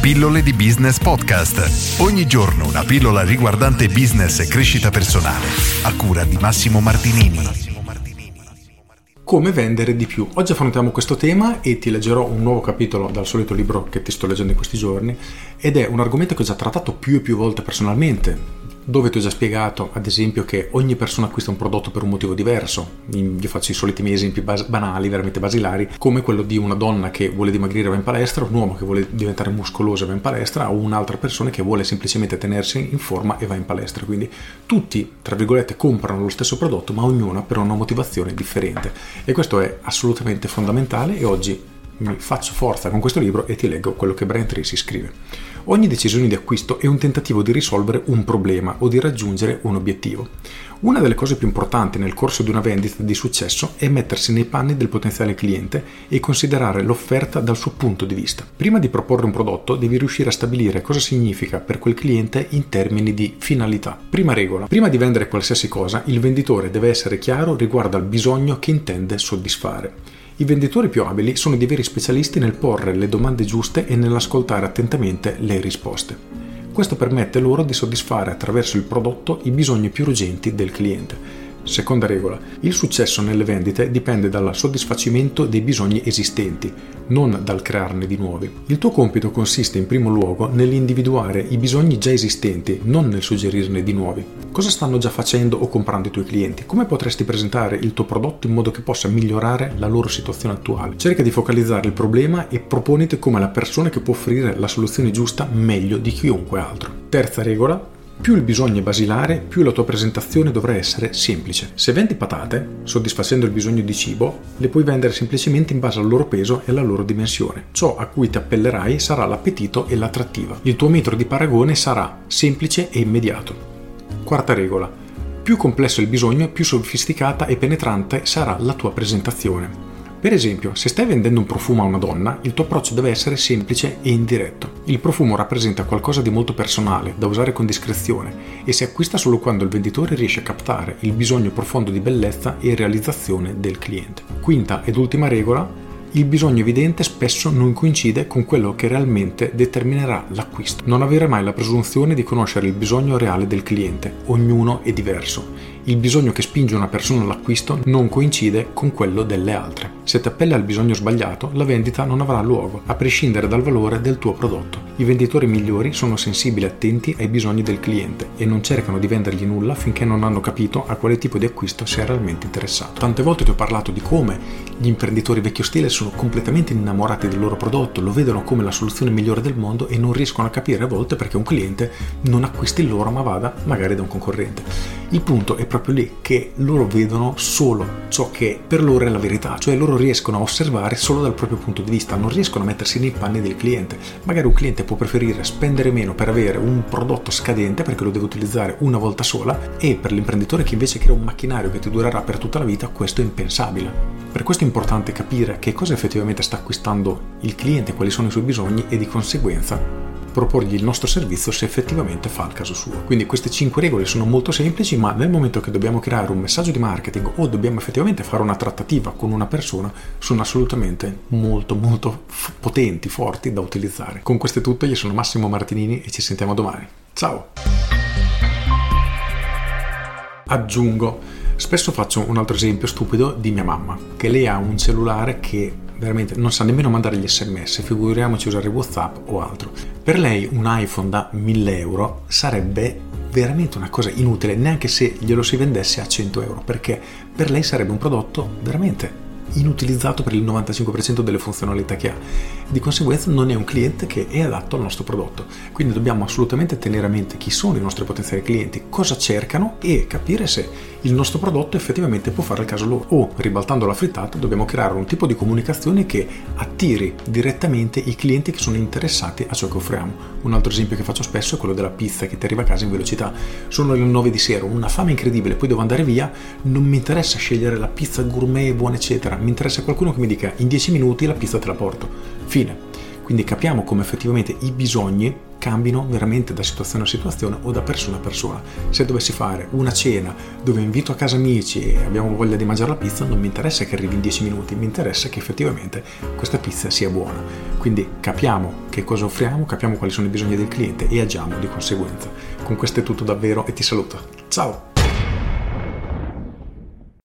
Pillole di Business Podcast. Ogni giorno una pillola riguardante business e crescita personale. A cura di Massimo Martinini. Come vendere di più? Oggi affrontiamo questo tema e ti leggerò un nuovo capitolo dal solito libro che ti sto leggendo in questi giorni ed è un argomento che ho già trattato più e più volte personalmente dove ti ho già spiegato, ad esempio, che ogni persona acquista un prodotto per un motivo diverso. Io faccio i soliti miei esempi bas- banali, veramente basilari, come quello di una donna che vuole dimagrire e va in palestra, un uomo che vuole diventare muscoloso e va in palestra, o un'altra persona che vuole semplicemente tenersi in forma e va in palestra. Quindi tutti, tra virgolette, comprano lo stesso prodotto, ma ognuno per una motivazione differente. E questo è assolutamente fondamentale e oggi mi faccio forza con questo libro e ti leggo quello che Brian Tracy scrive. Ogni decisione di acquisto è un tentativo di risolvere un problema o di raggiungere un obiettivo. Una delle cose più importanti nel corso di una vendita di successo è mettersi nei panni del potenziale cliente e considerare l'offerta dal suo punto di vista. Prima di proporre un prodotto devi riuscire a stabilire cosa significa per quel cliente in termini di finalità. Prima regola, prima di vendere qualsiasi cosa, il venditore deve essere chiaro riguardo al bisogno che intende soddisfare. I venditori più abili sono dei veri specialisti nel porre le domande giuste e nell'ascoltare attentamente le risposte. Questo permette loro di soddisfare attraverso il prodotto i bisogni più urgenti del cliente Seconda regola. Il successo nelle vendite dipende dal soddisfacimento dei bisogni esistenti, non dal crearne di nuovi. Il tuo compito consiste in primo luogo nell'individuare i bisogni già esistenti, non nel suggerirne di nuovi. Cosa stanno già facendo o comprando i tuoi clienti? Come potresti presentare il tuo prodotto in modo che possa migliorare la loro situazione attuale? Cerca di focalizzare il problema e proponiti come la persona che può offrire la soluzione giusta meglio di chiunque altro. Terza regola, più il bisogno è basilare, più la tua presentazione dovrà essere semplice. Se vendi patate, soddisfacendo il bisogno di cibo, le puoi vendere semplicemente in base al loro peso e alla loro dimensione. Ciò a cui ti appellerai sarà l'appetito e l'attrattiva. Il tuo metro di paragone sarà semplice e immediato. Quarta regola. Più complesso il bisogno, più sofisticata e penetrante sarà la tua presentazione. Per esempio, se stai vendendo un profumo a una donna, il tuo approccio deve essere semplice e indiretto. Il profumo rappresenta qualcosa di molto personale, da usare con discrezione, e si acquista solo quando il venditore riesce a captare il bisogno profondo di bellezza e realizzazione del cliente. Quinta ed ultima regola, il bisogno evidente spesso non coincide con quello che realmente determinerà l'acquisto. Non avere mai la presunzione di conoscere il bisogno reale del cliente, ognuno è diverso il bisogno che spinge una persona all'acquisto non coincide con quello delle altre. Se ti appella al bisogno sbagliato, la vendita non avrà luogo, a prescindere dal valore del tuo prodotto. I venditori migliori sono sensibili e attenti ai bisogni del cliente e non cercano di vendergli nulla finché non hanno capito a quale tipo di acquisto sia realmente interessato. Tante volte ti ho parlato di come gli imprenditori vecchio stile sono completamente innamorati del loro prodotto, lo vedono come la soluzione migliore del mondo e non riescono a capire a volte perché un cliente non acquisti il loro ma vada magari da un concorrente. Il punto è proprio lì che loro vedono solo ciò che per loro è la verità, cioè loro riescono a osservare solo dal proprio punto di vista, non riescono a mettersi nei panni del cliente. Magari un cliente può preferire spendere meno per avere un prodotto scadente perché lo deve utilizzare una volta sola e per l'imprenditore che invece crea un macchinario che ti durerà per tutta la vita, questo è impensabile. Per questo è importante capire che cosa effettivamente sta acquistando il cliente, quali sono i suoi bisogni e di conseguenza proporgli il nostro servizio se effettivamente fa il caso suo. Quindi queste 5 regole sono molto semplici, ma nel momento che dobbiamo creare un messaggio di marketing o dobbiamo effettivamente fare una trattativa con una persona, sono assolutamente molto molto f- potenti, forti da utilizzare. Con questo è tutto, io sono Massimo Martinini e ci sentiamo domani. Ciao! Aggiungo Spesso faccio un altro esempio stupido di mia mamma, che lei ha un cellulare che veramente non sa nemmeno mandare gli sms, figuriamoci usare Whatsapp o altro. Per lei un iPhone da 1000 euro sarebbe veramente una cosa inutile, neanche se glielo si vendesse a 100 euro, perché per lei sarebbe un prodotto veramente inutilizzato per il 95% delle funzionalità che ha. Di conseguenza non è un cliente che è adatto al nostro prodotto. Quindi dobbiamo assolutamente tenere a mente chi sono i nostri potenziali clienti, cosa cercano e capire se il nostro prodotto effettivamente può fare il caso loro. O, ribaltando la frittata, dobbiamo creare un tipo di comunicazione che attiri direttamente i clienti che sono interessati a ciò che offriamo. Un altro esempio che faccio spesso è quello della pizza che ti arriva a casa in velocità. Sono le 9 di sera, una fame incredibile, poi devo andare via, non mi interessa scegliere la pizza gourmet, buona eccetera, mi interessa qualcuno che mi dica in 10 minuti la pizza te la porto. Fine. Quindi capiamo come effettivamente i bisogni cambino veramente da situazione a situazione o da persona a persona. Se dovessi fare una cena dove invito a casa amici e abbiamo voglia di mangiare la pizza, non mi interessa che arrivi in 10 minuti, mi interessa che effettivamente questa pizza sia buona. Quindi capiamo che cosa offriamo, capiamo quali sono i bisogni del cliente e agiamo di conseguenza. Con questo è tutto davvero e ti saluto. Ciao!